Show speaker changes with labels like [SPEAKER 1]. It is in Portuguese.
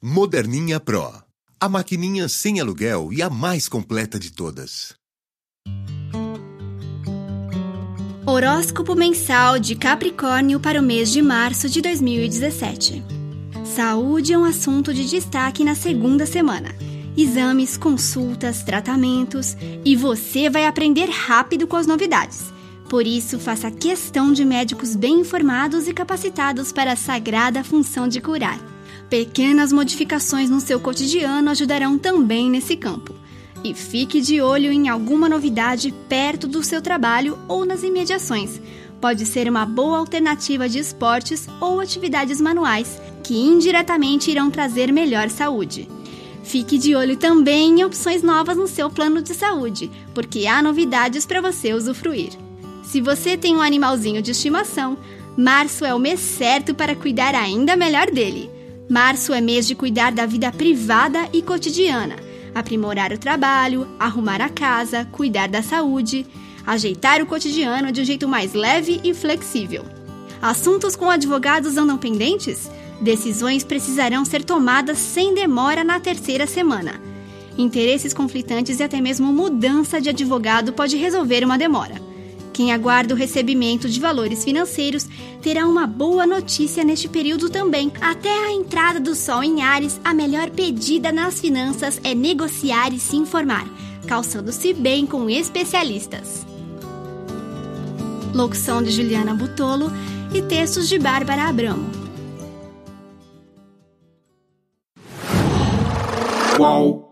[SPEAKER 1] Moderninha Pro. A maquininha sem aluguel e a mais completa de todas.
[SPEAKER 2] Horóscopo mensal de Capricórnio para o mês de março de 2017. Saúde é um assunto de destaque na segunda semana. Exames, consultas, tratamentos e você vai aprender rápido com as novidades. Por isso, faça questão de médicos bem informados e capacitados para a sagrada função de curar. Pequenas modificações no seu cotidiano ajudarão também nesse campo. E fique de olho em alguma novidade perto do seu trabalho ou nas imediações. Pode ser uma boa alternativa de esportes ou atividades manuais que indiretamente irão trazer melhor saúde. Fique de olho também em opções novas no seu plano de saúde, porque há novidades para você usufruir. Se você tem um animalzinho de estimação, março é o mês certo para cuidar ainda melhor dele. Março é mês de cuidar da vida privada e cotidiana, aprimorar o trabalho, arrumar a casa, cuidar da saúde, ajeitar o cotidiano de um jeito mais leve e flexível. Assuntos com advogados andam pendentes? Decisões precisarão ser tomadas sem demora na terceira semana. Interesses conflitantes e até mesmo mudança de advogado pode resolver uma demora. Quem aguarda o recebimento de valores financeiros terá uma boa notícia neste período também. Até a entrada do Sol em Ares, a melhor pedida nas finanças é negociar e se informar, calçando-se bem com especialistas. Locução de Juliana Butolo e textos de Bárbara Abramo.
[SPEAKER 3] Qual?